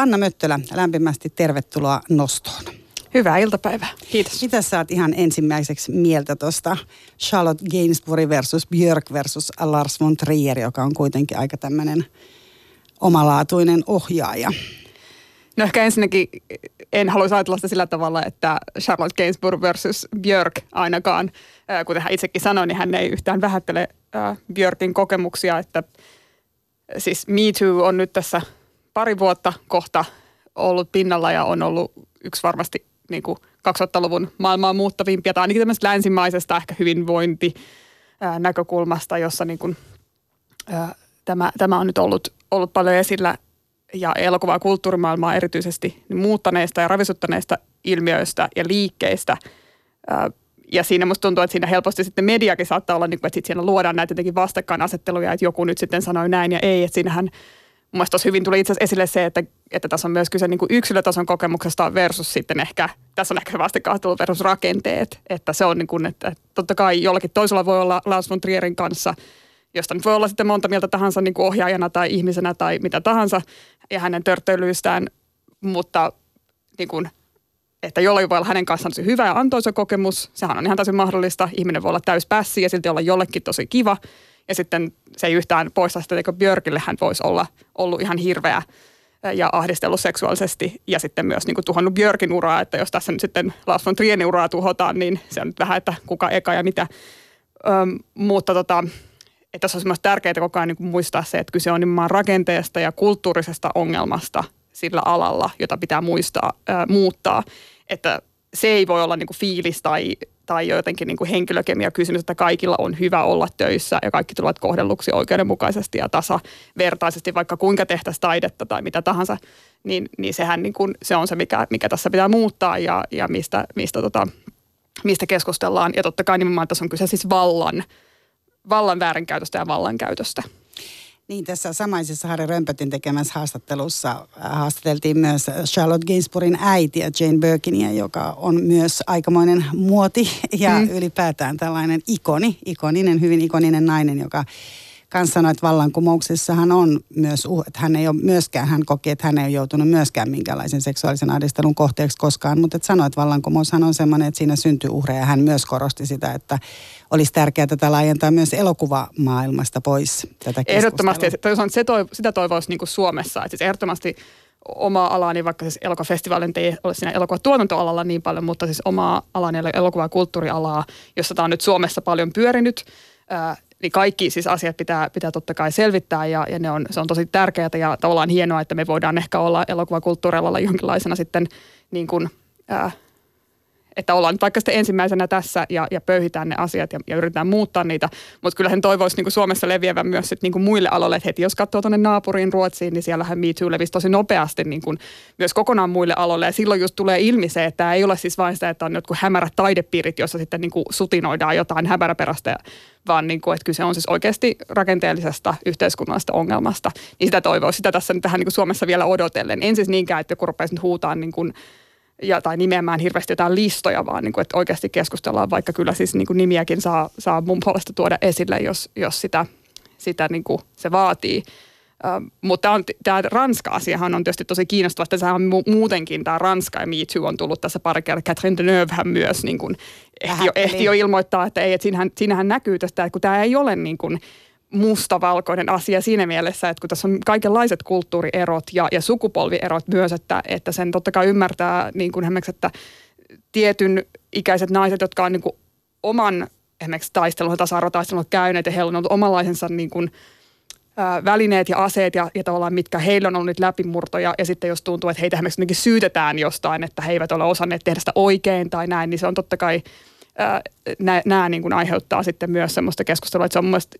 Anna Möttölä, lämpimästi tervetuloa nostoon. Hyvää iltapäivää. Kiitos. Mitä sä oot ihan ensimmäiseksi mieltä tuosta Charlotte Gainsbourg versus Björk versus Lars von Trier, joka on kuitenkin aika tämmöinen omalaatuinen ohjaaja? No ehkä ensinnäkin en haluaisi ajatella sitä sillä tavalla, että Charlotte Gainsbourg versus Björk ainakaan. Kuten hän itsekin sanoi, niin hän ei yhtään vähättele Björkin kokemuksia, että siis Me Too on nyt tässä pari vuotta kohta ollut pinnalla ja on ollut yksi varmasti niin kuin 2000-luvun maailmaa muuttavimpia. Tai ainakin tämmöistä länsimaisesta ehkä hyvinvointi näkökulmasta, jossa niin kuin, ää, tämä, tämä on nyt ollut, ollut paljon esillä. Ja elokuva- ja kulttuurimaailmaa erityisesti niin muuttaneista ja ravisuttaneista ilmiöistä ja liikkeistä. Ää, ja siinä musta tuntuu, että siinä helposti sitten mediakin saattaa olla, niin kuin, että sitten siellä luodaan näitä jotenkin vastakkainasetteluja, että joku nyt sitten sanoi näin ja ei, että siinähän Mun mielestä hyvin tuli itse asiassa esille se, että, että tässä on myös kyse niin kuin yksilötason kokemuksesta versus sitten ehkä, tässä on ehkä vastakkainasettelu versus rakenteet. Että se on niin kuin, että totta kai jollakin toisella voi olla Lars von Trierin kanssa, josta nyt voi olla sitten monta mieltä tahansa niin kuin ohjaajana tai ihmisenä tai mitä tahansa ja hänen törttöilyystään, mutta niin kuin, että jollain voi olla hänen kanssaan tosi hyvä ja antoisa kokemus, sehän on ihan täysin mahdollista. Ihminen voi olla täyspässi ja silti olla jollekin tosi kiva – ja sitten se ei yhtään poista sitä, että Björkille hän voisi olla ollut ihan hirveä ja ahdistellut seksuaalisesti ja sitten myös niin kuin tuhannut Björkin uraa, että jos tässä nyt sitten Lars von Trierin uraa tuhotaan, niin se on nyt vähän, että kuka eka ja mitä. Öm, mutta tota, että tässä on myös tärkeää koko ajan niin muistaa se, että kyse on nimenomaan rakenteesta ja kulttuurisesta ongelmasta sillä alalla, jota pitää muistaa, ää, muuttaa. Että se ei voi olla niin kuin fiilis tai tai jotenkin niin kuin henkilökemia kysymys, että kaikilla on hyvä olla töissä ja kaikki tulevat kohdelluksi oikeudenmukaisesti ja tasavertaisesti, vaikka kuinka tehtäisiin taidetta tai mitä tahansa, niin, niin sehän niin kuin, se on se, mikä, mikä tässä pitää muuttaa ja, ja mistä, mistä, tota, mistä keskustellaan. Ja totta kai nimenomaan tässä on kyse siis vallan, vallan väärinkäytöstä ja vallankäytöstä. Niin, tässä samaisessa Harri Römpötin tekemässä haastattelussa äh, haastateltiin myös Charlotte Gainsbourgin äitiä Jane Birkinia, joka on myös aikamoinen muoti ja mm. ylipäätään tällainen ikoni, ikoninen, hyvin ikoninen nainen, joka kanssa sanoi, että vallankumouksessahan on myös, että hän ei ole myöskään, hän koki, että hän ei ole joutunut myöskään minkälaisen seksuaalisen ahdistelun kohteeksi koskaan, mutta että sanoi, että vallankumoushan on sellainen, että siinä syntyy uhreja. Hän myös korosti sitä, että olisi tärkeää tätä laajentaa myös elokuvamaailmasta pois tätä Ehdottomasti, se toivo, sitä toivoisi niin kuin Suomessa, että siis ehdottomasti oma alani, vaikka siis elokuvafestivaalin ei ole siinä elokuvatuotantoalalla niin paljon, mutta siis omaa alani eli elokuva- ja kulttuurialaa, jossa tämä on nyt Suomessa paljon pyörinyt niin kaikki siis asiat pitää, pitää totta kai selvittää ja, ja ne on, se on tosi tärkeää ja tavallaan hienoa, että me voidaan ehkä olla elokuvakulttuurilla jonkinlaisena sitten niin kuin, ää, että ollaan nyt vaikka sitten ensimmäisenä tässä ja, ja pöyhitään ne asiat ja, ja yritetään muuttaa niitä. Mutta kyllä sen toivoisi niin kuin Suomessa leviävän myös sit niin kuin muille aloille. Että heti jos katsoo tuonne naapuriin Ruotsiin, niin siellähän Me Too levisi tosi nopeasti niin kuin myös kokonaan muille aloille. Ja silloin just tulee ilmi se, että tämä ei ole siis vain sitä, että on jotkut hämärät taidepiirit, joissa sitten niin kuin sutinoidaan jotain hämäräperäistä vaan niin kuin, että kyse on siis oikeasti rakenteellisesta yhteiskunnallisesta ongelmasta. Niin sitä toivoa, sitä tässä nyt tähän niin kuin Suomessa vielä odotellen. En siis niinkään, että joku rupeaisi nyt huutaa niin kuin ja, tai nimeämään hirveästi jotain listoja, vaan niin kuin, että oikeasti keskustellaan, vaikka kyllä siis niin kuin nimiäkin saa, saa mun puolesta tuoda esille, jos, jos sitä, sitä niin kuin se vaatii. Uh, mutta on, tämä Ranska-asiahan on tietysti tosi kiinnostava, että sehän on mu- muutenkin tämä Ranska ja Me Too on tullut tässä pari kertaa. Catherine Deneuvehän myös niin kuin ehti, jo, ehti jo ilmoittaa, että ei, että siinähän, siinähän näkyy tästä, että kun tämä ei ole niin kuin, mustavalkoinen asia siinä mielessä, että kun tässä on kaikenlaiset kulttuurierot ja, ja sukupolvierot myös, että, että sen totta kai ymmärtää niin kuin esimerkiksi, että tietyn ikäiset naiset, jotka on niin kuin oman esimerkiksi taistelun, tasa-arvotaistelun käyneet ja heillä on ollut omanlaisensa niin kuin, ää, välineet ja aseet ja, ja tavallaan mitkä heillä on ollut läpimurtoja ja sitten jos tuntuu, että heitä esimerkiksi syytetään jostain, että he eivät ole osanneet tehdä sitä oikein tai näin, niin se on totta kai – nämä niin kuin aiheuttaa sitten myös semmoista keskustelua, että se on mun mielestä,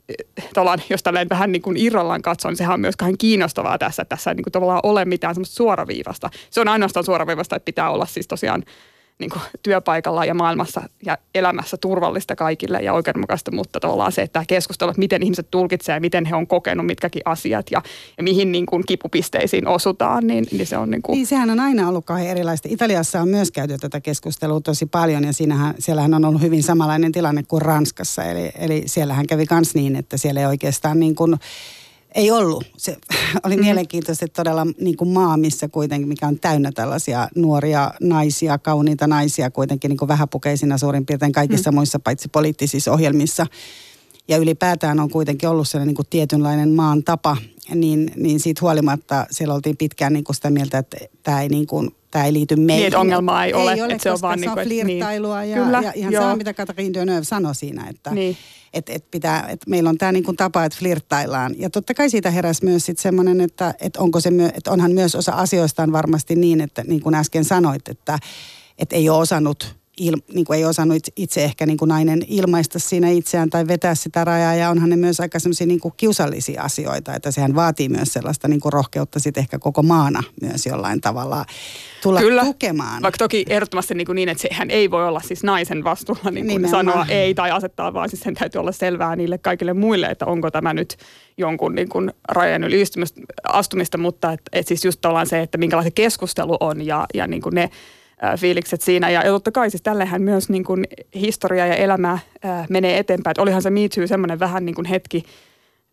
jos tälleen vähän niin kuin irrallaan katson, niin sehän on myös kahden kiinnostavaa tässä, että tässä ei niin kuin tavallaan ole mitään semmoista suoraviivasta. Se on ainoastaan suoraviivasta, että pitää olla siis tosiaan niin kuin työpaikalla ja maailmassa ja elämässä turvallista kaikille ja oikeudenmukaista, mutta tavallaan se, että keskustelu, että miten ihmiset tulkitsevat ja miten he on kokenut mitkäkin asiat ja, ja mihin niin kuin kipupisteisiin osutaan, niin, niin se on niin kuin... Niin, sehän on aina ollut kauhean erilaista. Italiassa on myös käyty tätä keskustelua tosi paljon ja siinähän, siellähän on ollut hyvin samanlainen tilanne kuin Ranskassa. Eli, eli siellähän kävi myös niin, että siellä ei oikeastaan niin kuin Ei ollut. Se oli mm. mielenkiintoista, että todella niin kuin maa, missä kuitenkin, mikä on täynnä tällaisia nuoria naisia, kauniita naisia kuitenkin niin kuin vähäpukeisina suurin piirtein kaikissa mm. muissa paitsi poliittisissa ohjelmissa. Ja ylipäätään on kuitenkin ollut sellainen niin kuin tietynlainen maan tapa, niin, niin siitä huolimatta siellä oltiin pitkään niin kuin sitä mieltä, että tämä ei niin kuin tämä ei liity meihin. Niin, ongelmaa ei, ei ole. ole se on vaan se on niin, flirttailua niin. ja, Kyllä, ja ihan sama, mitä Katrin Deneuve sanoi siinä, että niin. et, et pitää, et meillä on tämä niin tapa, että flirttaillaan. Ja totta kai siitä heräsi myös sitten semmoinen, että et onko se, myö, että onhan myös osa asioistaan varmasti niin, että niin kuin äsken sanoit, että et ei ole osannut il, niin kuin ei osannut itse ehkä niin kuin nainen ilmaista siinä itseään tai vetää sitä rajaa. Ja onhan ne myös aika semmoisia niin kiusallisia asioita, että sehän vaatii myös sellaista niin kuin rohkeutta sitten ehkä koko maana myös jollain tavalla tulla Kyllä, tukemaan. vaikka toki ehdottomasti niin, kuin niin että sehän ei voi olla siis naisen vastuulla niin kuin sanoa ei tai asettaa, vaan siis sen täytyy olla selvää niille kaikille muille, että onko tämä nyt jonkun niin kuin rajan yli astumista, mutta et, et siis just ollaan se, että minkälainen keskustelu on ja, ja niin kuin ne fiilikset siinä. Ja, totta kai siis tällähän myös niin kuin historia ja elämä ää, menee eteenpäin. Että olihan se Me semmoinen vähän niin kuin hetki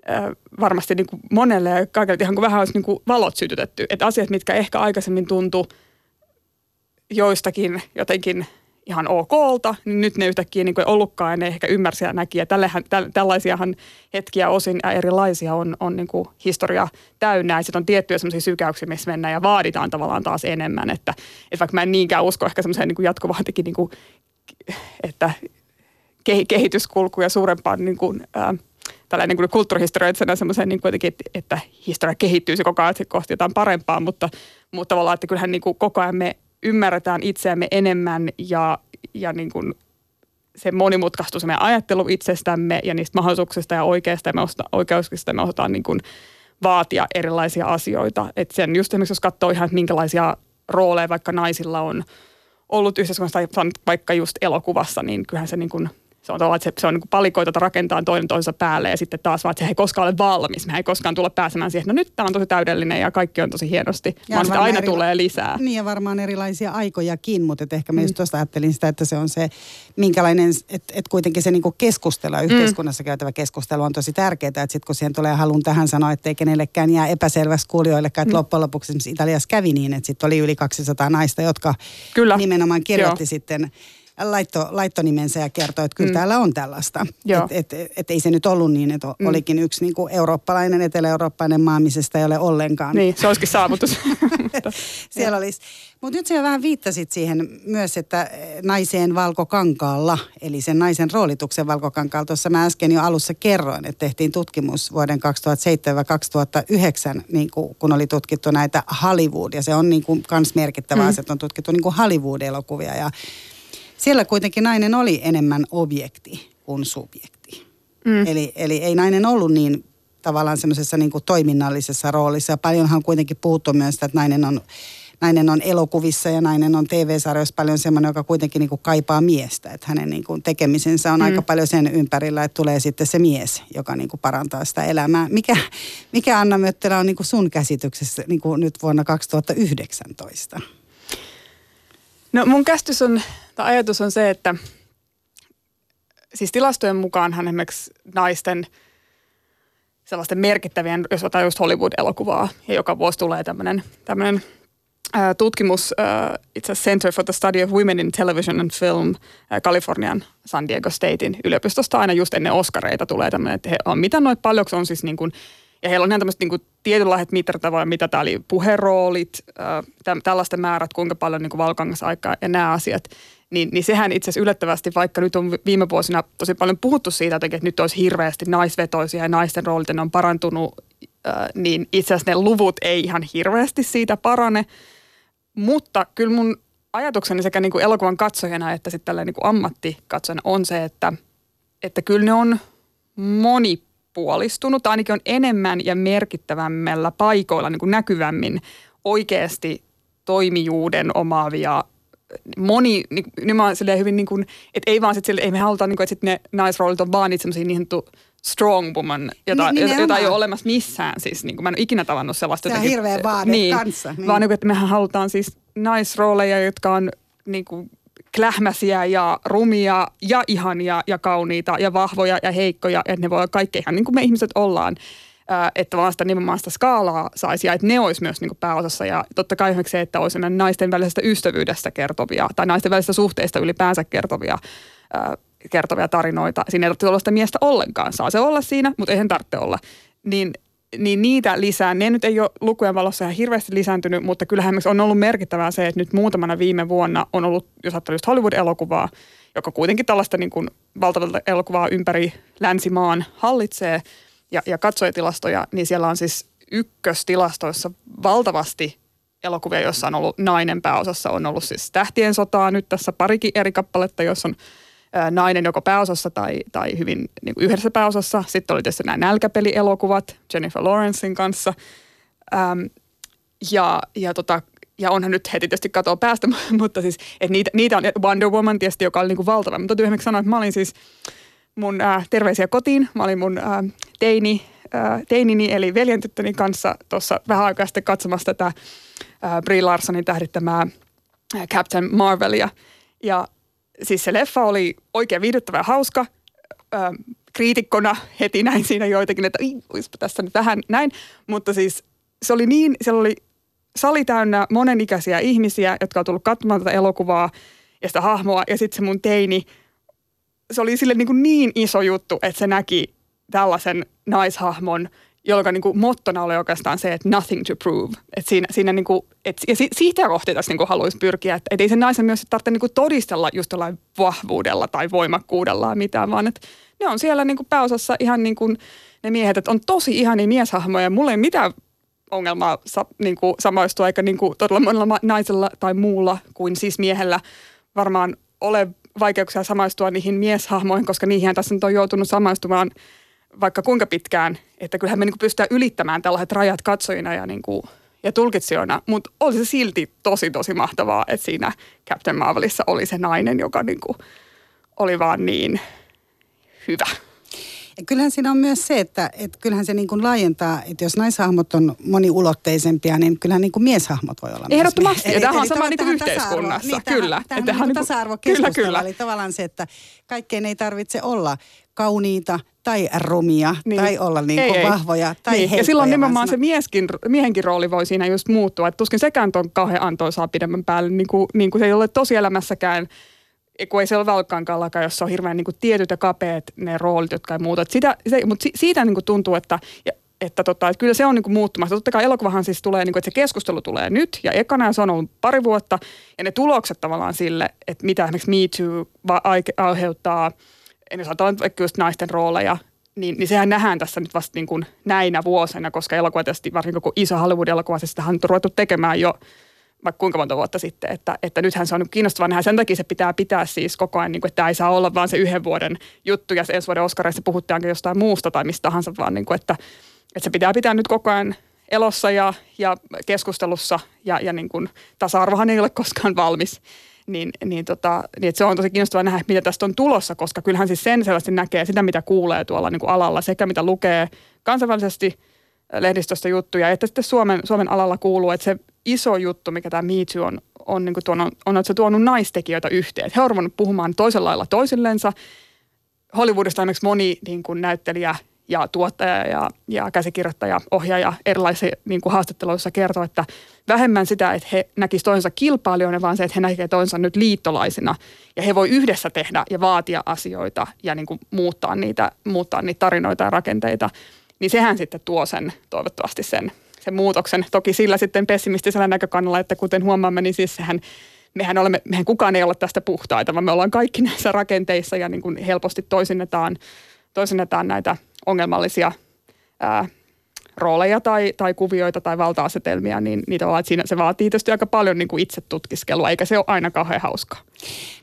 ää, varmasti niin kuin monelle ja kaikille ihan kuin vähän olisi niin kuin valot sytytetty. Että asiat, mitkä ehkä aikaisemmin tuntu joistakin jotenkin ihan okolta, niin nyt ne yhtäkkiä niin kuin ollutkaan ne ehkä ymmärsi ja näki. Ja täl, tällaisiahan hetkiä osin ja erilaisia on, on niin kuin historia täynnä. Ja sitten on tiettyjä sellaisia sykäyksiä, missä mennään ja vaaditaan tavallaan taas enemmän. Että, että vaikka mä en niinkään usko ehkä semmoiseen niin jatkuvaan niin kuin, että kehityskulku ja suurempaan niin kuin, ää, tällainen niin kulttuurihistorioitsena semmoiseen niin kuitenkin, että, että historia kehittyy se koko ajan kohti jotain parempaa, mutta, mutta tavallaan, että kyllähän niin kuin koko ajan me ymmärretään itseämme enemmän ja, ja niin kuin se monimutkaistuu se meidän ajattelu itsestämme ja niistä mahdollisuuksista ja oikeista me osata, oikeuksista me osataan niin kuin vaatia erilaisia asioita. Et sen just esimerkiksi jos katsoo ihan, että minkälaisia rooleja vaikka naisilla on ollut yhteiskunnassa tai vaikka just elokuvassa, niin kyllähän se niin kuin – se on, että se, se on niin palikoita, että rakentaa toinen toisensa päälle ja sitten taas vaan, että se ei koskaan ole valmis. Me ei koskaan tule pääsemään siihen, että no nyt tämä on tosi täydellinen ja kaikki on tosi hienosti, ja vaan sitä aina eri... tulee lisää. Niin ja varmaan erilaisia aikojakin, mutta et ehkä mä just mm. tuosta ajattelin sitä, että se on se, minkälainen, että et kuitenkin se niinku keskustelu, mm. yhteiskunnassa käytävä keskustelu on tosi tärkeää, että sitten kun siihen tulee halun tähän sanoa, että ei kenellekään jää epäselväksi kuulijoillekaan, että mm. loppujen lopuksi Italiassa kävi niin, että sitten oli yli 200 naista, jotka Kyllä. nimenomaan kirjoitti Joo. sitten laitto, laittonimensä ja kertoi, että kyllä mm. täällä on tällaista. Että et, et ei se nyt ollut niin, että mm. olikin yksi niin kuin eurooppalainen, etelä-eurooppalainen maa, missä sitä ei ole ollenkaan. Niin, se olisikin saavutus. Siellä olisi. Mutta nyt sä vähän viittasit siihen myös, että naiseen valkokankaalla, eli sen naisen roolituksen valkokankaalla. Tuossa mä äsken jo alussa kerroin, että tehtiin tutkimus vuoden 2007-2009, niin kuin, kun oli tutkittu näitä Hollywood, ja se on niin kuin kans merkittävä mm. asia, että on tutkittu niin kuin Hollywood-elokuvia. Ja siellä kuitenkin nainen oli enemmän objekti kuin subjekti. Mm. Eli, eli ei nainen ollut niin tavallaan semmoisessa niin toiminnallisessa roolissa. Ja paljonhan kuitenkin puhuttu myös sitä, että nainen on, nainen on elokuvissa ja nainen on TV-sarjoissa paljon semmoinen, joka kuitenkin niin kaipaa miestä. Että hänen niin tekemisensä on mm. aika paljon sen ympärillä, että tulee sitten se mies, joka niin parantaa sitä elämää. Mikä, mikä Anna Möttelä on niin sun käsityksessä niin nyt vuonna 2019? No mun käsitys on, tai ajatus on se, että siis tilastojen mukaanhan esimerkiksi naisten sellaisten merkittävien, jos otetaan just Hollywood-elokuvaa, ja joka vuosi tulee tämmöinen, ää, tutkimus, ää, itse Center for the Study of Women in Television and Film ää, Kalifornian San Diego Statein yliopistosta. Aina just ennen Oscareita tulee tämmöinen, että he on mitä noin paljonko on siis niin kuin ja heillä on ihan tämmöiset niin tietynlaiset mittata, mitä tämä oli, puheroolit, äh, tällaisten määrät, kuinka paljon niin valkangasaikaa ja nämä asiat. Niin, niin sehän itse asiassa yllättävästi, vaikka nyt on viime vuosina tosi paljon puhuttu siitä, että nyt olisi hirveästi naisvetoisia ja naisten roolit on parantunut, äh, niin itse asiassa ne luvut ei ihan hirveästi siitä parane. Mutta kyllä mun ajatukseni sekä niin kuin elokuvan katsojana että sitten tällä niin kuin ammattikatsojana on se, että, että kyllä ne on moni puolistunut, tai ainakin on enemmän ja merkittävämmällä paikoilla niin kuin näkyvämmin oikeasti toimijuuden omaavia moni, niin, niin hyvin niin kuin, että ei vaan sit sille, ei me haluta, niin kuin, että sit ne naisroolit on vaan niitä semmoisia niin sanottu strong woman, jota, niin, jota ei ole olemassa missään. Siis, niin kuin, mä en ole ikinä tavannut sellaista. Se on hirveä vaade niin, kanssa. Niin. Vaan niin kuin, että mehän halutaan siis naisrooleja, jotka on niin kuin, klähmäsiä ja rumia ja ihania ja kauniita ja vahvoja ja heikkoja, että ne voi olla kaikki ihan niin kuin me ihmiset ollaan. että tavallaan sitä nimenomaan sitä skaalaa saisi ja että ne olisi myös niin kuin pääosassa. Ja totta kai se, että olisi naisten välisestä ystävyydestä kertovia tai naisten välisestä suhteista ylipäänsä kertovia kertovia tarinoita. Siinä ei tarvitse olla sitä miestä ollenkaan. Saa se olla siinä, mutta eihän tarvitse olla. Niin niin niitä lisää. Ne nyt ei ole lukujen valossa ihan hirveästi lisääntynyt, mutta kyllähän on ollut merkittävää se, että nyt muutamana viime vuonna on ollut, jos ajattelee just Hollywood-elokuvaa, joka kuitenkin tällaista niin kuin valtavalta elokuvaa ympäri länsimaan hallitsee ja, ja katsojatilastoja, niin siellä on siis ykköstilastoissa valtavasti elokuvia, joissa on ollut nainen pääosassa. On ollut siis Tähtien sotaa nyt tässä parikin eri kappaletta, jossa on nainen joko pääosassa tai, tai hyvin niin kuin yhdessä pääosassa. Sitten oli tietysti nämä nälkäpelielokuvat Jennifer Lawrencein kanssa. Ähm, ja, ja, tota, ja onhan nyt heti tietysti katoa päästä, mutta siis, että niitä, niitä on Wonder Woman tietysti, joka oli niin kuin valtava. Mutta täytyy sanoa, että mä olin siis mun äh, terveisiä kotiin. Mä olin mun äh, teini, äh, teinini eli veljentyttöni kanssa tuossa vähän aikaa sitten katsomassa tätä äh, Brie Larsonin tähdittämää äh, Captain Marvelia. Ja siis se leffa oli oikein viihdyttävä ja hauska. Ö, kriitikkona heti näin siinä joitakin, että olisipa tässä nyt vähän näin. Mutta siis se oli niin, siellä oli sali täynnä monenikäisiä ihmisiä, jotka on tullut katsomaan tätä elokuvaa ja sitä hahmoa. Ja sitten se mun teini, se oli sille niin, kuin niin iso juttu, että se näki tällaisen naishahmon – jolloin niin kuin mottona oli oikeastaan se, että nothing to prove. Et siinä, siinä niin kuin, et, ja si, siitä kohti tässä niin haluaisi pyrkiä, että et ei sen naisen myös tarvitse niin kuin todistella just jollain vahvuudella tai voimakkuudella mitään, vaan että ne on siellä niin kuin pääosassa ihan niin kuin ne miehet, että on tosi ihania mieshahmoja ja mulla ei mitään ongelmaa sa, niin kuin samaistua, eikä niin kuin todella monella naisella tai muulla kuin siis miehellä varmaan ole vaikeuksia samaistua niihin mieshahmoihin, koska niihin tässä nyt on joutunut samaistumaan – vaikka kuinka pitkään, että kyllähän me niin pystytään ylittämään tällaiset rajat katsojina ja, niin kuin, ja tulkitsijoina, mutta oli se silti tosi tosi mahtavaa, että siinä Captain Marvelissa oli se nainen, joka niin kuin, oli vaan niin hyvä. Ja kyllähän siinä on myös se, että, että kyllähän se niin kuin laajentaa, että jos naishahmot on moniulotteisempia, niin kyllähän niin kuin mieshahmot voi olla Ehdottomasti, ja tämä on sama niin kuin yhteiskunnassa, niin, kyllä. Tämähän, tämähän on niin tasa-arvokeskustelu, kyllä, kyllä. eli tavallaan se, että kaikkeen ei tarvitse olla kauniita tai rumia niin. tai olla niin kuin ei, vahvoja tai niin. Ja silloin nimenomaan se mieskin, miehenkin rooli voi siinä just muuttua. Että tuskin sekään on kauhean antoisaa pidemmän päälle, niin kuin, niin kuin se ei ole tosielämässäkään kun ei se ole Valkkaankallakaan, jossa on hirveän niin kuin tietyt ja kapeat ne roolit, jotka ei muuta. sitä, se, mutta si, siitä niin kuin tuntuu, että, että, tota, että kyllä se on niin kuin muuttumassa. Totta kai elokuvahan siis tulee, niin kuin, että se keskustelu tulee nyt ja ekana ja se on ollut pari vuotta. Ja ne tulokset tavallaan sille, että mitä esimerkiksi Me Too aiheuttaa – jos ajatellaan vaikka just naisten rooleja, niin, niin sehän nähdään tässä nyt vasta niin kuin näinä vuosina, koska elokuva tietysti, varsinkin kun iso Hollywood-elokuva, siis sitä on ruvettu tekemään jo vaikka kuinka monta vuotta sitten, että, että nythän se on kiinnostavaa nähdä. Sen takia se pitää pitää siis koko ajan, niin kuin, että tämä ei saa olla vaan se yhden vuoden juttu ja ensi vuoden Oscarissa puhutaankin jostain muusta tai mistä tahansa, vaan niin kuin, että, että se pitää pitää nyt koko ajan elossa ja, ja keskustelussa ja, ja niin kuin, tasa-arvohan ei ole koskaan valmis niin, niin, tota, niin että se on tosi kiinnostavaa nähdä, mitä tästä on tulossa, koska kyllähän siis sen selvästi näkee sitä, mitä kuulee tuolla niin kuin alalla, sekä mitä lukee kansainvälisesti lehdistöstä juttuja, että sitten Suomen, Suomen alalla kuuluu, että se iso juttu, mikä tämä Me Too on, on, niin kuin tuonut, on, että se tuonut naistekijöitä yhteen. He ovat puhumaan toisella lailla toisillensa. Hollywoodista esimerkiksi moni niin kuin näyttelijä ja tuottaja ja, ja käsikirjoittaja, ohjaaja erilaisissa niin kuin haastatteluissa kertoo, että vähemmän sitä, että he näkisivät toisensa kilpailijoina, vaan se, että he näkevät toisensa nyt liittolaisina. Ja he voi yhdessä tehdä ja vaatia asioita ja niin kuin muuttaa, niitä, muuttaa niitä tarinoita ja rakenteita. Niin sehän sitten tuo sen, toivottavasti sen, sen muutoksen. Toki sillä sitten pessimistisellä näkökannalla, että kuten huomaamme, niin siis sehän mehän, olemme, mehän kukaan ei ole tästä puhtaita, vaan me ollaan kaikki näissä rakenteissa ja niin kuin helposti toisinnetaan, toisinnetaan näitä ongelmallisia ää, rooleja tai, tai kuvioita tai valta-asetelmia, niin niitä vaan, että siinä se vaatii tietysti aika paljon niin kuin itse tutkiskelua, eikä se ole aina kauhean hauskaa.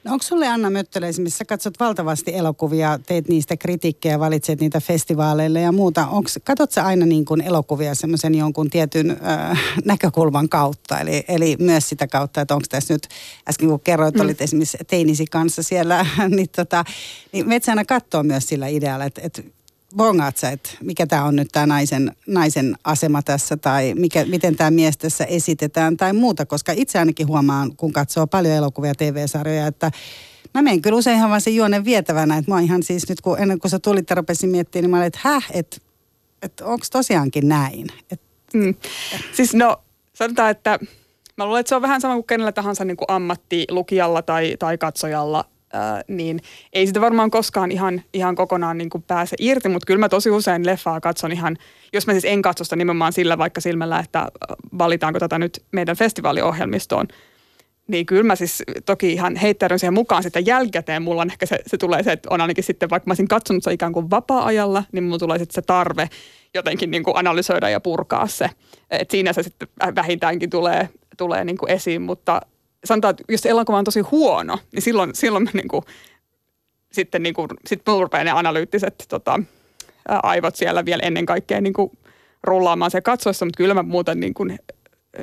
No onko sulle Anna Möttölä esimerkiksi, sä katsot valtavasti elokuvia, teet niistä kritiikkejä, valitset niitä festivaaleille ja muuta. Onks, katsot sä aina niin kuin elokuvia semmoisen jonkun tietyn äh, näkökulman kautta, eli, eli myös sitä kautta, että onko tässä nyt, äsken kun kerroit, mm. olit esimerkiksi teinisi kanssa siellä, niin, tota, niin metsä aina katsoa myös sillä idealla, että, että bongaat sä, että mikä tämä on nyt tämä naisen, naisen asema tässä tai mikä, miten tämä mies tässä esitetään tai muuta, koska itse ainakin huomaan, kun katsoo paljon elokuvia TV-sarjoja, että mä menen kyllä usein ihan vaan sen juonen vietävänä, että mä ihan siis nyt kun ennen kuin sä tulit ja rupesin miettimään, niin mä olin, että häh, että Että onko tosiaankin näin? Et, mm. Siis no, sanotaan, että mä luulen, että se on vähän sama kuin kenellä tahansa niin kuin ammattilukijalla tai, tai katsojalla, niin ei sitä varmaan koskaan ihan, ihan kokonaan niin kuin pääse irti, mutta kyllä mä tosi usein leffaa katson ihan, jos mä siis en katso sitä nimenomaan sillä vaikka silmällä, että valitaanko tätä nyt meidän festivaaliohjelmistoon, niin kyllä mä siis toki ihan heittäydyn siihen mukaan sitten jälkikäteen. Mulla on ehkä se, se tulee se, että on ainakin sitten, vaikka mä olisin katsonut se ikään kuin vapaa-ajalla, niin mulla tulee sitten se tarve jotenkin niin kuin analysoida ja purkaa se. Et siinä se sitten vähintäänkin tulee, tulee niin kuin esiin, mutta sanotaan, että jos elokuva on tosi huono, niin silloin, silloin mä niin kuin, sitten niin kuin, sit ne analyyttiset tota, aivot siellä vielä ennen kaikkea niin kuin rullaamaan se katsoessa, mutta kyllä mä muuten niin kuin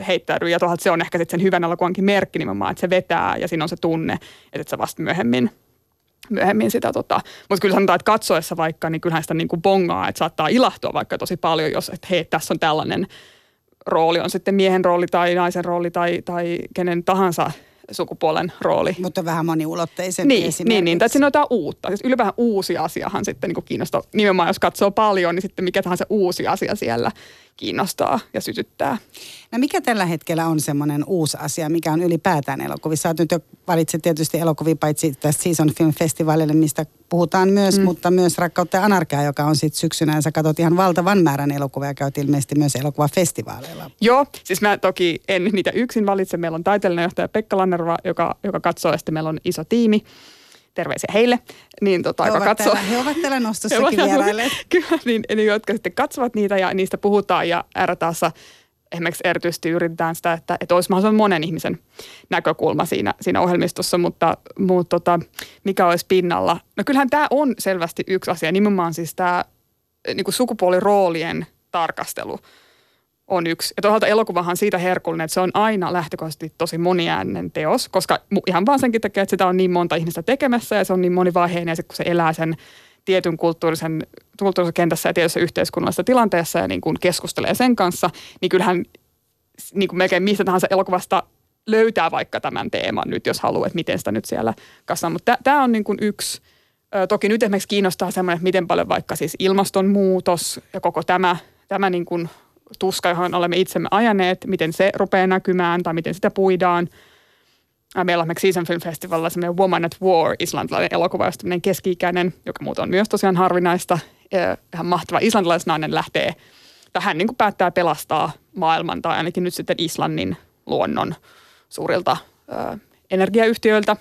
heittäydy ja tuohon, se on ehkä sitten sen hyvän elokuvankin merkki nimenomaan, että se vetää ja siinä on se tunne, että sä vasta myöhemmin myöhemmin sitä, tota, mutta kyllä sanotaan, että katsoessa vaikka, niin kyllähän sitä niin kuin bongaa, että saattaa ilahtua vaikka tosi paljon, jos, että hei, tässä on tällainen rooli, on sitten miehen rooli tai naisen rooli tai, tai kenen tahansa sukupuolen rooli. Mutta vähän moniulotteisen niin, esimerkiksi. Niin, niin, tai siinä on jotain uutta. Siis ylipäätään uusi asiahan sitten niin kiinnostaa. Nimenomaan jos katsoo paljon, niin sitten mikä tahansa uusi asia siellä kiinnostaa ja sytyttää. No mikä tällä hetkellä on semmoinen uusi asia, mikä on ylipäätään elokuvissa? Olet nyt jo valitset tietysti elokuvia paitsi tästä Season Film Festivalille, mistä puhutaan myös, mm. mutta myös Rakkautta ja anarkia, joka on sitten syksynä. Ja sä katsot ihan valtavan määrän elokuvia ja käyt ilmeisesti myös elokuvafestivaaleilla. Joo, siis mä toki en niitä yksin valitse. Meillä on taiteellinen johtaja Pekka Lannerva, joka, joka katsoo ja sitten meillä on iso tiimi terveisiä heille, niin tota, he, ovat katsoo, täällä, he ovat täällä nostossakin vierailleet. Kyllä, niin, niin, jotka sitten katsovat niitä ja niistä puhutaan ja RTassa esimerkiksi erityisesti yritetään sitä, että, että olisi mahdollisimman monen ihmisen näkökulma siinä, siinä ohjelmistossa, mutta, mutta tota, mikä olisi pinnalla? No kyllähän tämä on selvästi yksi asia, nimenomaan siis tämä niin kuin sukupuoliroolien tarkastelu on yksi. Ja toisaalta elokuvahan siitä herkullinen, että se on aina lähtökohtaisesti tosi moniääninen teos, koska ihan vaan senkin takia, että sitä on niin monta ihmistä tekemässä ja se on niin monivaiheinen ja kun se elää sen tietyn kulttuurisen, kulttuurisen kentässä ja tietyssä yhteiskunnallisessa tilanteessa ja niin kuin keskustelee sen kanssa, niin kyllähän niin kuin melkein mistä tahansa elokuvasta löytää vaikka tämän teeman nyt, jos haluaa, että miten sitä nyt siellä kasvaa. Mutta tämä on niin kuin yksi, toki nyt esimerkiksi kiinnostaa semmoinen, että miten paljon vaikka siis ilmastonmuutos ja koko tämä, tämä niin kuin tuska, johon olemme itsemme ajaneet, miten se rupeaa näkymään tai miten sitä puidaan – Meillä on esimerkiksi Season Film Festivalilla semmoinen Woman at War, islantilainen elokuva, josta keski-ikäinen, joka muuten on myös tosiaan harvinaista, ihan mahtava islantilaisnainen lähtee tähän niin kuin päättää pelastaa maailman tai ainakin nyt sitten Islannin luonnon suurilta ö, energiayhtiöiltä.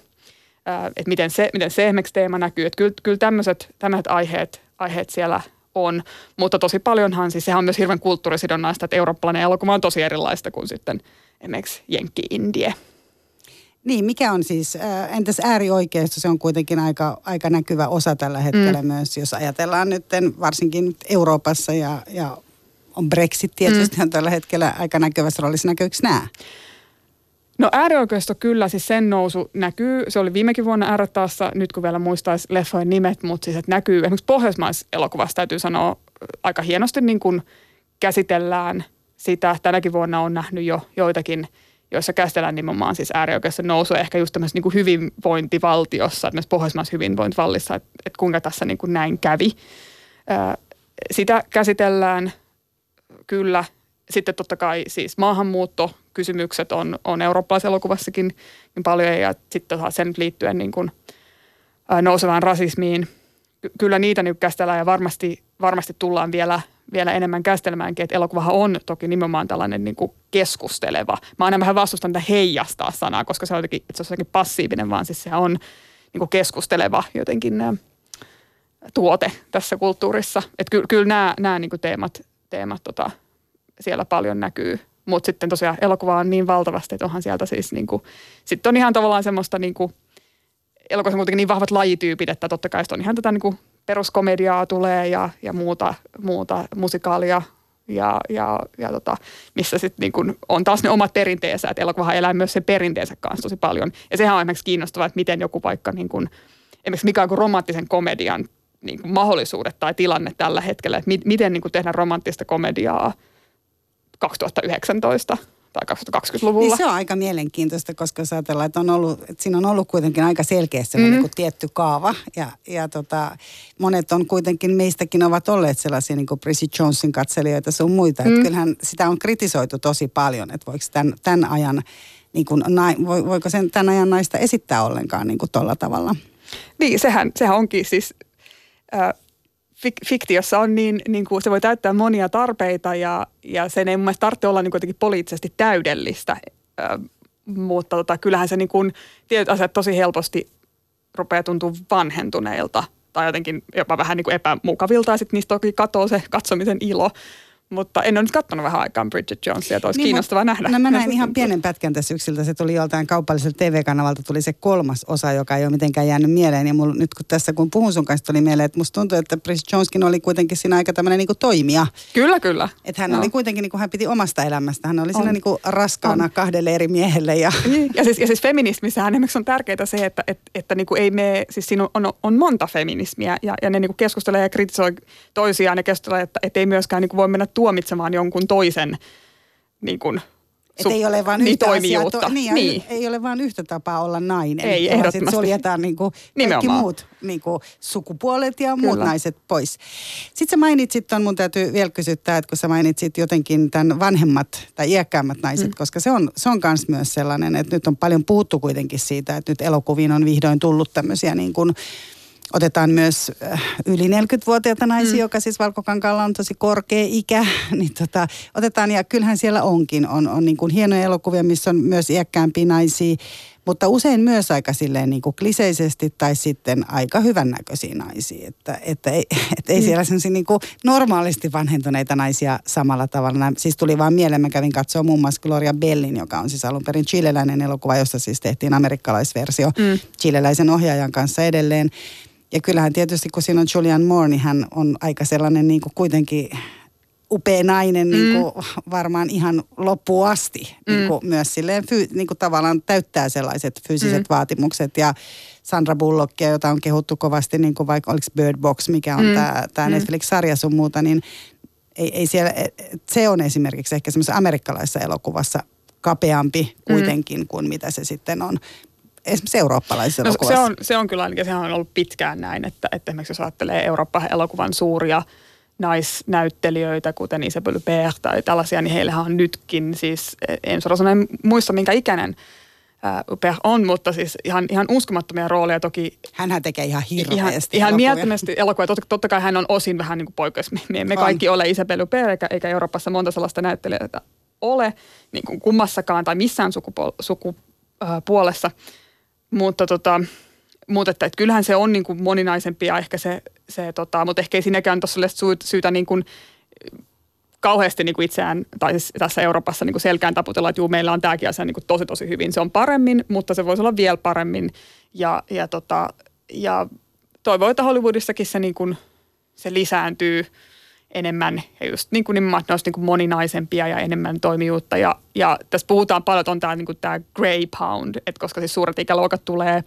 Että miten se, miten se teema näkyy. Että kyllä, kyllä tämmöiset, tämmöiset aiheet, aiheet siellä on, mutta tosi paljonhan, siis sehän on myös hirveän kulttuurisidonnaista, että eurooppalainen elokuva on tosi erilaista kuin sitten esimerkiksi Jenkki-Indie. Niin, mikä on siis, äh, entäs äärioikeisto, se on kuitenkin aika, aika näkyvä osa tällä hetkellä mm. myös, jos ajatellaan nyt varsinkin Euroopassa ja, ja on Brexit tietysti mm. on tällä hetkellä aika näkyvässä roolissa. Näkyykö nämä? No äärioikeisto kyllä, siis sen nousu näkyy. Se oli viimekin vuonna RTassa, nyt kun vielä muistaisi leffojen nimet, mutta siis että näkyy esimerkiksi pohjoismaiselokuvassa täytyy sanoa aika hienosti niin kuin käsitellään sitä. Tänäkin vuonna on nähnyt jo joitakin – joissa käsitellään nimenomaan siis äärioikeuden nousua ehkä just tämmöisessä niin kuin hyvinvointivaltiossa, että myös pohjoismaisessa hyvinvointivallissa, että, että kuinka tässä niin kuin näin kävi. Sitä käsitellään kyllä. Sitten totta kai siis maahanmuuttokysymykset on, on eurooppalaisessa elokuvassakin niin paljon ja sitten sen liittyen niin kuin nousevaan rasismiin. Kyllä niitä nyt käsitellään ja varmasti, varmasti tullaan vielä – vielä enemmän käsittelemäänkin, että elokuvahan on toki nimenomaan tällainen niin kuin keskusteleva. Mä aina vähän vastustan tätä heijastaa sanaa, koska se on jotenkin, että se on jotenkin passiivinen, vaan siis se on niin kuin keskusteleva jotenkin tuote tässä kulttuurissa. Että ky, kyllä nämä, nämä niin kuin teemat, teemat tota, siellä paljon näkyy. Mutta sitten tosiaan elokuva on niin valtavasti, että onhan sieltä siis niin kuin, sitten on ihan tavallaan semmoista niin kuin, elokuvassa kuitenkin niin vahvat lajityypit, että totta kai on ihan tätä niin kuin peruskomediaa tulee ja, ja muuta, muuta musikaalia ja, ja, ja tota, missä sitten niin kun on taas ne omat perinteensä, että elokuvahan elää myös sen perinteensä kanssa tosi paljon. Ja sehän on esimerkiksi kiinnostavaa, että miten joku vaikka niin kun, esimerkiksi mikä on romanttisen komedian niin kuin mahdollisuudet tai tilanne tällä hetkellä, että mi, miten niin kuin tehdään romanttista komediaa 2019 tai 2020-luvulla. Niin se on aika mielenkiintoista, koska jos ajatellaan, että, on ollut, että siinä on ollut kuitenkin aika selkeästi mm-hmm. niin tietty kaava. Ja, ja tota, monet on kuitenkin, meistäkin ovat olleet sellaisia niin kuin Prissy Jonesin katselijoita sun muita. Mm. Että kyllähän sitä on kritisoitu tosi paljon, että voiko tämän, tämän ajan, niin kuin, voiko sen tämän ajan naista esittää ollenkaan niin kuin tolla tavalla. Niin, sehän, sehän onkin siis... Äh, fik- fiktiossa on niin, niin kuin se voi täyttää monia tarpeita ja, ja sen ei mun mielestä tarvitse olla niin kuitenkin poliittisesti täydellistä. Ö, mutta tota, kyllähän se niin kuin, tietyt asiat tosi helposti rupeaa tuntua vanhentuneilta tai jotenkin jopa vähän niin kuin epämukavilta ja sitten niistä toki katoo se katsomisen ilo. Mutta en ole nyt katsonut vähän aikaan Bridget Jonesia, että olisi niin, kiinnostavaa nähdä. No mä näin ihan pienen pätkän tässä yksiltä. Se tuli joltain kaupalliselta TV-kanavalta, tuli se kolmas osa, joka ei ole mitenkään jäänyt mieleen. Ja mulla, nyt kun tässä kun puhun sun kanssa, tuli mieleen, että musta tuntuu, että Bridget Joneskin oli kuitenkin siinä aika tämmöinen niin toimija. Kyllä, kyllä. Että hän no. oli kuitenkin, niin kuin hän piti omasta elämästä. Hän oli on. siinä niin kuin raskaana on. kahdelle eri miehelle. Ja, niin, ja, siis, ja siis feminismissähän esimerkiksi on tärkeää se, että, että, että niin kuin ei me, siis siinä on, on, on monta feminismiä ja, ja ne niin kuin keskustelee ja kritisoi toisiaan ja keskustelee, että, että ei myöskään niin kuin voi mennä tuomitsemaan jonkun toisen niin kuin, Su- ei ole vain niin yhtä asiaa, to, niin, niin. ei ole vain yhtä tapaa olla nainen. Ei, ehdottomasti. suljetaan niin kuin kaikki muut niin kuin sukupuolet ja muut Kyllä. naiset pois. Sitten sä mainitsit tuon, mun täytyy vielä kysyttää, että kun sä mainitsit jotenkin tämän vanhemmat tai iäkkäämmät naiset, mm. koska se on, se on kans myös sellainen, että nyt on paljon puhuttu kuitenkin siitä, että nyt elokuviin on vihdoin tullut tämmöisiä niin kuin, Otetaan myös äh, yli 40-vuotiaita naisia, mm. joka siis Valkokankaalla on tosi korkea ikä. Niin tota, otetaan, ja kyllähän siellä onkin, on, on niin kuin hienoja elokuvia, missä on myös iäkkäämpiä naisia, mutta usein myös aika silleen niin kuin kliseisesti tai sitten aika hyvännäköisiä naisia. Että, että ei, että ei mm. siellä sellaisia niin kuin normaalisti vanhentuneita naisia samalla tavalla. Siis tuli vaan mieleen, mä kävin katsoa muun muassa Gloria Bellin, joka on siis alun perin chileläinen elokuva, josta siis tehtiin amerikkalaisversio mm. chileläisen ohjaajan kanssa edelleen. Ja kyllähän tietysti, kun siinä on Julian Moore, niin hän on aika sellainen niin kuin kuitenkin upea nainen mm. niin kuin varmaan ihan loppuun asti. Mm. Niin kuin myös silleen fyy, niin kuin tavallaan täyttää sellaiset fyysiset mm. vaatimukset. Ja Sandra Bullockia, jota on kehuttu kovasti, niin kuin vaikka oliko Bird Box, mikä on mm. tämä, tämä mm. Netflix-sarja sun muuta, niin ei, ei siellä, se on esimerkiksi ehkä semmoisessa amerikkalaisessa elokuvassa kapeampi mm. kuitenkin mm. kuin mitä se sitten on esimerkiksi eurooppalaisessa no, se on, se on kyllä ainakin, sehän on ollut pitkään näin, että, että esimerkiksi jos ajattelee Eurooppa-elokuvan suuria naisnäyttelijöitä, kuten Isabelle Huppert tai tällaisia, niin heillähän on nytkin siis, en suoraan muista minkä ikäinen Huppert on, mutta siis ihan, ihan uskomattomia rooleja toki. Hänhän tekee ihan hirveästi Ihan, ihan mielettömästi elokuvia. Totta, totta kai hän on osin vähän niin kuin poikkeus. Me emme kaikki ole Isabelle Huppert, eikä, eikä Euroopassa monta sellaista näyttelijää ole niin kuin kummassakaan tai missään sukupuolessa. Mutta tota, mutta että, että kyllähän se on niin kuin moninaisempi ja ehkä se, se tota, mutta ehkä ei siinäkään ole syytä niin kuin kauheasti niin kuin itseään, tai siis tässä Euroopassa niin kuin selkään taputella, että juu, meillä on tämäkin asia niin kuin tosi tosi hyvin. Se on paremmin, mutta se voisi olla vielä paremmin. Ja, ja, tota, ja toivon, että Hollywoodissakin se, niin kuin, se lisääntyy enemmän ja just niin kuin nimenomaan, ne niin kuin moninaisempia ja enemmän toimijuutta. Ja, ja tässä puhutaan paljon, että on tämä, niin kuin tämä grey pound, että koska siis suuret ikäluokat tulee,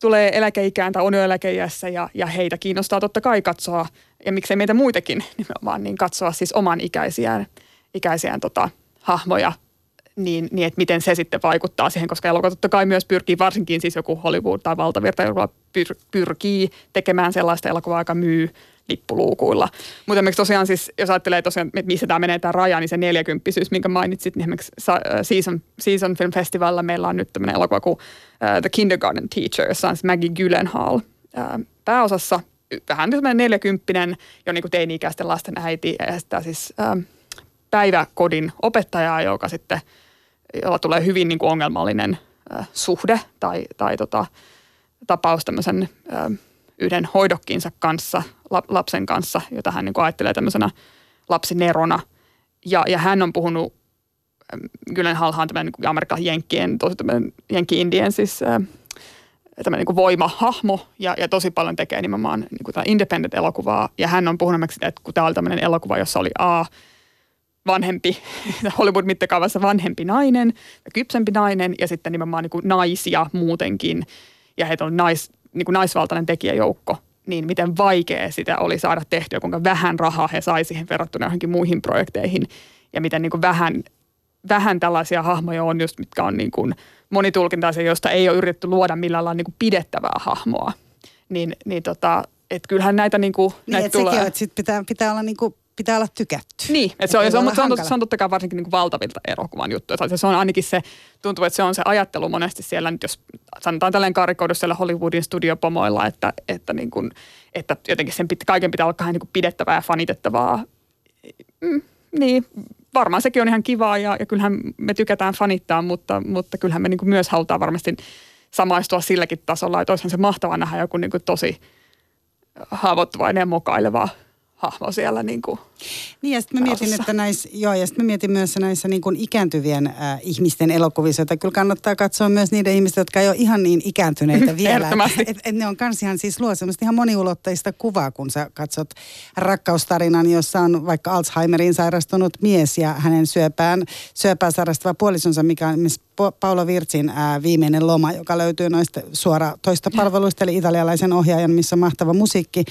tulee eläkeikään tai on jo eläkeiässä ja, ja heitä kiinnostaa totta kai katsoa, ja miksei meitä muitakin nimenomaan, niin katsoa siis oman ikäisiään, ikäisiään tota, hahmoja niin, niin että miten se sitten vaikuttaa siihen, koska elokuva totta kai myös pyrkii, varsinkin siis joku Hollywood tai valtavirta joka pyr, pyrkii tekemään sellaista elokuvaa, joka myy lippuluukuilla. Mutta esimerkiksi tosiaan siis, jos ajattelee tosiaan, että missä tämä menee tämä raja, niin se neljäkymppisyys, minkä mainitsit, niin esimerkiksi äh, Season, Season Film Festivalilla meillä on nyt tämmöinen elokuva kuin uh, The Kindergarten Teacher, jossa on siis Maggie Gyllenhaal uh, pääosassa. Vähän tämmöinen neljäkymppinen, jo niin kuin teini-ikäisten lasten äiti, ja sitten siis uh, päiväkodin opettajaa, joka sitten, jolla tulee hyvin niin kuin ongelmallinen uh, suhde tai, tai tota, tapaus tämmöisen uh, yhden hoidokkinsa kanssa, lapsen kanssa, jota hän niin kuin ajattelee tämmöisenä lapsinerona. Ja, ja hän on puhunut, Gylen Halhaan tämmöinen niin amerikkalaisen jenkkien, tosi tämmöinen jenkki-indien siis tämmöinen niin voimahahmo ja, ja tosi paljon tekee nimenomaan niin kuin independent-elokuvaa. Ja hän on puhunut sitä, että kun tämä oli tämmöinen elokuva, jossa oli A, vanhempi, Hollywood-mittakaavassa vanhempi nainen kypsempi nainen ja sitten nimenomaan niin kuin naisia muutenkin. Ja heitä on nais, niin kuin naisvaltainen tekijäjoukko, niin miten vaikea sitä oli saada tehtyä, kuinka vähän rahaa he sai siihen verrattuna johonkin muihin projekteihin ja miten niin kuin vähän vähän tällaisia hahmoja on just, mitkä on niin kuin monitulkintaisia, joista ei ole yritetty luoda millään lailla niin kuin pidettävää hahmoa. Niin, niin tota, että kyllähän näitä, niin kuin, niin, näitä että tulee. sekin on, että sit pitää, pitää olla niin kuin pitää olla tykätty. Niin, että se, on, se, on, se, on, se on totta kai varsinkin niin kuin valtavilta elokuvan juttu. Että se on ainakin se, tuntuu, että se on se ajattelu monesti siellä nyt, jos sanotaan tällainen karikoidu siellä Hollywoodin studiopomoilla, että, että, niin kuin, että jotenkin sen pit, kaiken pitää olla niin kuin pidettävää ja fanitettavaa. Mm, niin, varmaan sekin on ihan kivaa ja, ja kyllähän me tykätään fanittaa, mutta, mutta kyllähän me niin kuin myös halutaan varmasti samaistua silläkin tasolla, että olisihan se mahtavaa nähdä joku niin kuin tosi haavoittuvainen ja mokaileva hahmo siellä niin kuin Niin ja sitten mä mietin, että näissä, joo ja sitten mä mietin myös näissä niin kuin ikääntyvien äh, ihmisten elokuvissa, että kyllä kannattaa katsoa myös niiden ihmisten, jotka ei ole ihan niin ikääntyneitä vielä. et, et, et ne on kans ihan siis luo semmoista ihan moniulotteista kuvaa, kun sä katsot rakkaustarinan, jossa on vaikka Alzheimeriin sairastunut mies ja hänen syöpään, syöpää sairastava puolisonsa, mikä on Paula Virtsin ää, viimeinen loma, joka löytyy noista suora toista palveluista, eli italialaisen ohjaajan, missä on mahtava musiikki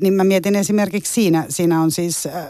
niin mä mietin esimerkiksi siinä, siinä on siis äh,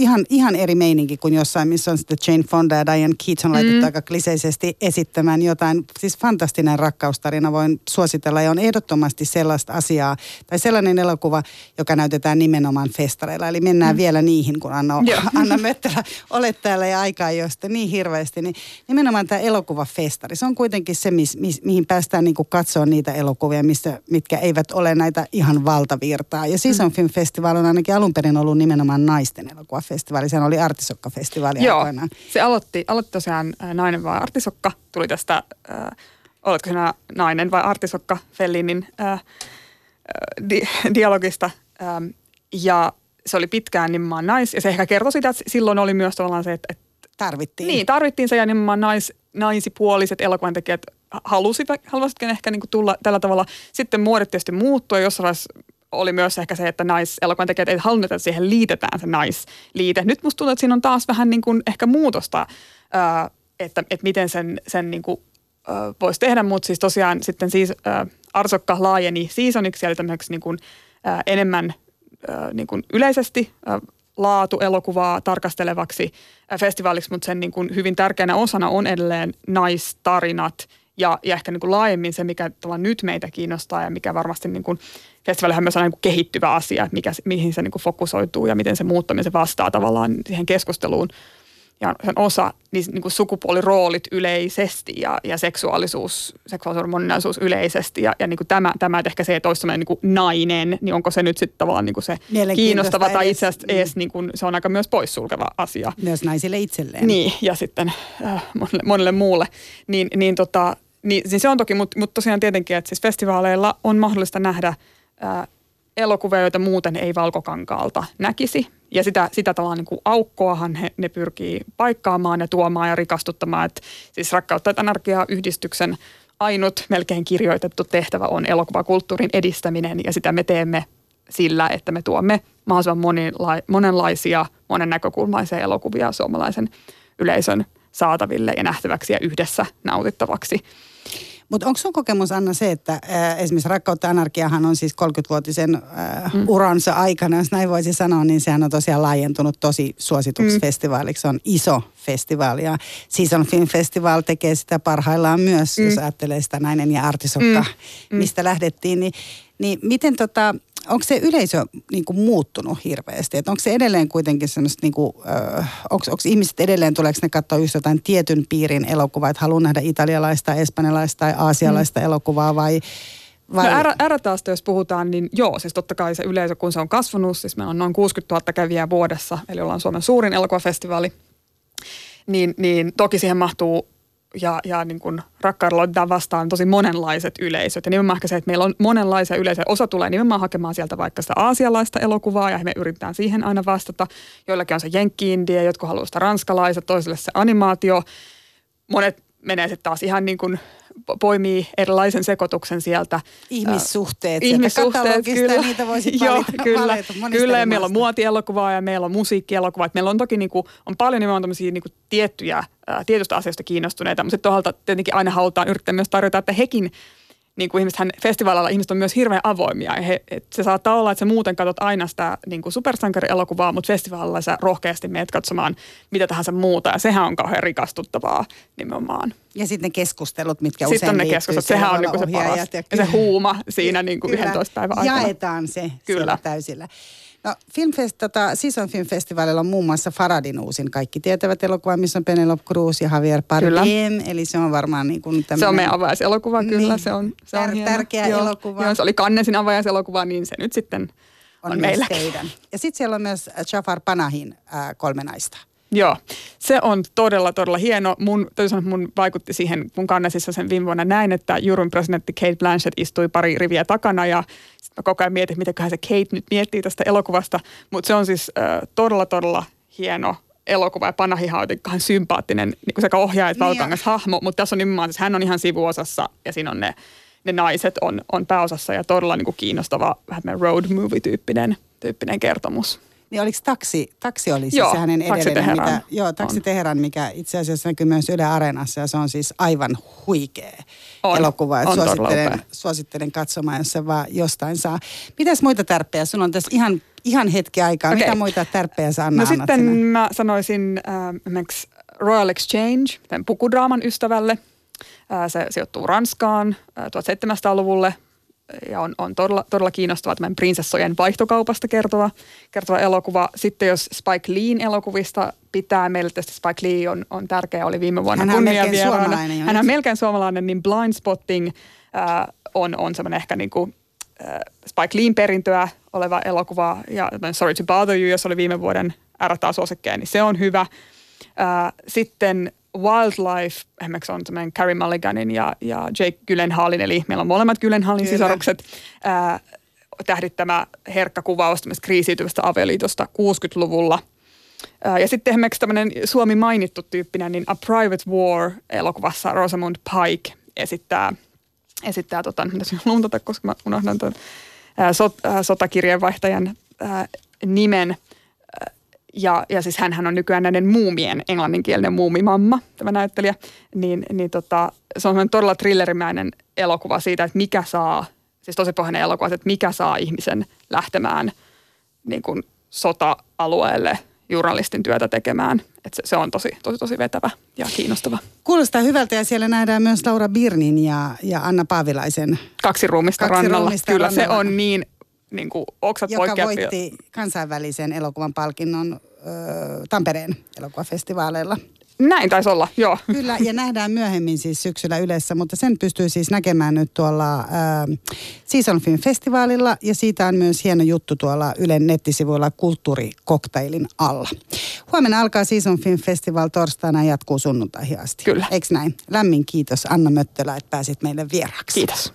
ihan, ihan eri meininki kuin jossain, missä on sitten Jane Fonda ja Diane Keaton laitettu mm. aika kliseisesti esittämään jotain. Siis fantastinen rakkaustarina voin suositella ja on ehdottomasti sellaista asiaa tai sellainen elokuva, joka näytetään nimenomaan festareilla. Eli mennään mm. vielä niihin, kun Anna, Anna Möttelä olet täällä ja aikaa ei ole niin hirveästi. Niin nimenomaan tämä elokuvafestari, se on kuitenkin se, mis, mis, mihin päästään niin katsoa niitä elokuvia, missä, mitkä eivät ole näitä ihan valtavirtaa. Ja mm. Film Festival on ainakin alun perin ollut nimenomaan naisten elokuva festivaali, sehän oli Artisokka-festivaali Joo, aikoinaan. se aloitti, aloitti tosiaan Nainen vai Artisokka, tuli tästä, äh, oletko sinä Nainen vai Artisokka Fellinin äh, di, dialogista. Ähm, ja se oli pitkään nimenomaan nais, ja se ehkä kertoi sitä, että silloin oli myös tavallaan se, että, että Tarvittiin. Niin, tarvittiin se ja nimenomaan nais, naisipuoliset elokuvantekijät halusivat, halusivatkin ehkä niin kuin tulla tällä tavalla. Sitten muodot tietysti muuttui, jossain vaiheessa oli myös ehkä se, että naiselokuvan tekijät ei halunnut, että siihen liitetään se naisliite. Nyt musta tuntuu, että siinä on taas vähän niin kuin ehkä muutosta, että, että miten sen, sen niin kuin, voisi tehdä, mutta siis tosiaan sitten siis Arsokka laajeni seasoniksi, eli tämmöiseksi niin kuin, enemmän niin kuin yleisesti laatuelokuvaa tarkastelevaksi festivaaliksi, mutta sen niin kuin hyvin tärkeänä osana on edelleen naistarinat – ja, ja ehkä niin kuin laajemmin se, mikä nyt meitä kiinnostaa ja mikä varmasti niin kuin, festivaalihan myös on niin kuin kehittyvä asia, mikä, mihin se niin kuin fokusoituu ja miten se muuttaminen vastaa tavallaan siihen keskusteluun ja sen osa, niin, niin kuin sukupuoliroolit yleisesti ja, ja seksuaalisuus, seksuaalisuuden moninaisuus yleisesti. Ja, ja niin kuin tämä, tämä, että ehkä se, että olisi niin kuin nainen, niin onko se nyt sitten tavallaan niin kuin se kiinnostava tai itse asiassa edes niin kuin, se on aika myös poissulkeva asia. Myös naisille itselleen. Niin, ja sitten äh, monelle, monelle muulle. Niin, niin, tota, niin, niin se on toki, mutta, mutta tosiaan tietenkin, että siis festivaaleilla on mahdollista nähdä äh, elokuvia, joita muuten ei valkokankaalta näkisi. Ja sitä, sitä tavallaan niin kuin aukkoahan he, ne pyrkii paikkaamaan ja tuomaan ja rikastuttamaan. Et siis Rakkautta ja anarkiaa yhdistyksen ainut melkein kirjoitettu tehtävä on elokuvakulttuurin edistäminen ja sitä me teemme sillä, että me tuomme mahdollisimman monenla- monenlaisia, monen näkökulmaisia elokuvia suomalaisen yleisön saataville ja nähtäväksi ja yhdessä nautittavaksi. Mutta onko sun kokemus Anna se, että äh, esimerkiksi Rakkautta anarkiahan on siis 30-vuotisen äh, mm. uransa aikana, jos näin voisi sanoa, niin sehän on tosiaan laajentunut tosi suosituksi mm. festivaaliksi. Se on iso festivaali ja Season Film Festival tekee sitä parhaillaan myös, mm. jos ajattelee sitä Nainen ja Artisokka, mm. mistä mm. lähdettiin. Niin, niin miten tota, onko se yleisö niin kuin, muuttunut hirveästi? Et onko se edelleen kuitenkin semmoista, niin kuin, äh, onko, ihmiset edelleen, tuleeko ne katsoa just jotain tietyn piirin elokuvaa, että haluaa nähdä italialaista, espanjalaista tai aasialaista mm. elokuvaa vai... vai... No R, jos puhutaan, niin joo, siis totta kai se yleisö, kun se on kasvanut, siis meillä on noin 60 000 kävijää vuodessa, eli ollaan Suomen suurin elokuvafestivaali, niin, niin toki siihen mahtuu ja, ja niin kuin rakkaudella otetaan vastaan tosi monenlaiset yleisöt. Ja nimenomaan ehkä se, että meillä on monenlaisia yleisöjä. Osa tulee nimenomaan hakemaan sieltä vaikka sitä aasialaista elokuvaa ja me yritetään siihen aina vastata. Joillakin on se jenkki-indie, jotkut haluaa sitä ranskalaiset, toiselle se animaatio. Monet menee sitten taas ihan niin kuin poimii erilaisen sekoituksen sieltä. Ihmissuhteet. Äh, ihmissuhteet, kyllä. Niitä voisi Joo, valita, kyllä. Valita kyllä, ja meillä on muotielokuvaa ja meillä on musiikkielokuvaa. Meillä on toki niin kuin, on paljon nimenomaan tämmöisiä niin kuin tiettyjä, ää, tietystä asioista kiinnostuneita, mutta sitten toisaalta tietenkin aina halutaan yrittää myös tarjota, että hekin niin kuin ihmiset, festivaalilla ihmiset on myös hirveän avoimia. He, et se saattaa olla, että sä muuten katsot aina sitä niin kuin supersankarielokuvaa, mutta festivaalilla sä rohkeasti meet katsomaan mitä tahansa muuta. Ja sehän on kauhean rikastuttavaa nimenomaan. Ja sitten ne keskustelut, mitkä Sitten usein on ne keskustelut, sehän on niin kuin se paras. Ja, ja se huuma siinä niin kuin 11 päivän aikana. Jaetaan se Kyllä. Kyllä. täysillä. No, Filmfest, tota, Season Film Festivalilla on muun muassa Faradin uusin kaikki tietävät elokuva, missä on Penelope Cruz ja Javier Bardem. Eli se on varmaan niin kuin Se on meidän avajaiselokuva, kyllä. Niin. Se on, se on Tär- hieno. tärkeä Joo, elokuva. Joo, se oli Kannesin avajaiselokuva, niin se nyt sitten on, on, meillä. teidän. Ja sitten siellä on myös Jafar Panahin äh, kolme naista. Joo, se on todella, todella hieno. Mun, sanoa, mun vaikutti siihen, kun Kannesissa sen viime vuonna näin, että Jurun presidentti Kate Blanchett istui pari riviä takana ja mä koko ajan mietin, mitäköhän se Kate nyt miettii tästä elokuvasta. Mutta se on siis äh, todella, todella hieno elokuva ja Panahihan on jotenkin sympaattinen niin sekä ohjaaja että Niin valkoangas hahmo, mutta tässä on nimenomaan, siis hän on ihan sivuosassa ja siinä on ne, ne naiset on, on pääosassa ja todella niin kuin kiinnostava vähän road movie-tyyppinen tyyppinen kertomus. Niin oliko taksi, taksi oli siis Joo, se hänen Teheran mitä, joo, Taksi on. Teheran, mikä itse asiassa näkyy myös Yle Areenassa ja se on siis aivan huikea On, elokuva. on suosittelen, suosittelen katsomaan, jos se vaan jostain saa. Mitäs muita tärppejä? Sulla on tässä ihan, ihan hetki aikaa. Okei. Mitä muita tärppejä sä Anna No sitten sinä? mä sanoisin äh, Royal Exchange, tämän pukudraaman ystävälle. Äh, se sijoittuu Ranskaan äh, 1700-luvulle ja on, on todella, todella kiinnostava tämän prinsessojen vaihtokaupasta kertova, kertova elokuva. Sitten jos Spike Leen elokuvista pitää, meille tietysti Spike Lee on, on tärkeä, oli viime vuonna Hänhän on melkein kunniavieraana. suomalainen Hän on melkein suomalainen, niin Blind Spotting äh, on, on semmoinen ehkä niin kuin, äh, Spike Leen perintöä oleva elokuva ja Sorry to Bother You, jos oli viime vuoden RTA-suosikkeja, niin se on hyvä. Äh, sitten Wildlife, esimerkiksi on semmoinen Carrie Mulliganin ja, ja Jake Gyllenhaalin, eli meillä on molemmat Gyllenhaalin Kyllä. sisarukset, äh, tähdittämä herkkä kuvaus tämmöisestä kriisiytyvästä avioliitosta 60-luvulla. Ää, Ja sitten esimerkiksi tämmöinen Suomi mainittu tyyppinen, niin A Private War elokuvassa Rosamund Pike esittää, esittää tota, mitä luntata, koska mä unohdan tuon ää, sot, ää, sotakirjeenvaihtajan ää, nimen. Ja, ja siis hänhän on nykyään näiden muumien englanninkielinen muumimamma, tämä näyttelijä. Niin, niin tota, se on todella thrillerimäinen elokuva siitä, että mikä saa, siis tosi pohjainen elokuva, että mikä saa ihmisen lähtemään niin kuin sota-alueelle journalistin työtä tekemään. Et se, se on tosi, tosi, tosi vetävä ja kiinnostava. Kuulostaa hyvältä ja siellä nähdään myös Laura Birnin ja, ja Anna Paavilaisen, Kaksi ruumista Kaksi rannalla. ruumista Kyllä rannalla. se on niin, niin kuin oksat joka poikkeat. voitti kansainvälisen elokuvan palkinnon ö, Tampereen elokuvafestivaaleilla. Näin taisi olla, joo. Kyllä, ja nähdään myöhemmin siis syksyllä Ylessä, mutta sen pystyy siis näkemään nyt tuolla äh, Season Film Festivaalilla, ja siitä on myös hieno juttu tuolla Ylen nettisivuilla kulttuurikoktailin alla. Huomenna alkaa Season Film Festival torstaina ja jatkuu sunnuntaihin asti. Kyllä. Eiks näin? Lämmin kiitos Anna Möttölä, että pääsit meille vieraaksi. Kiitos.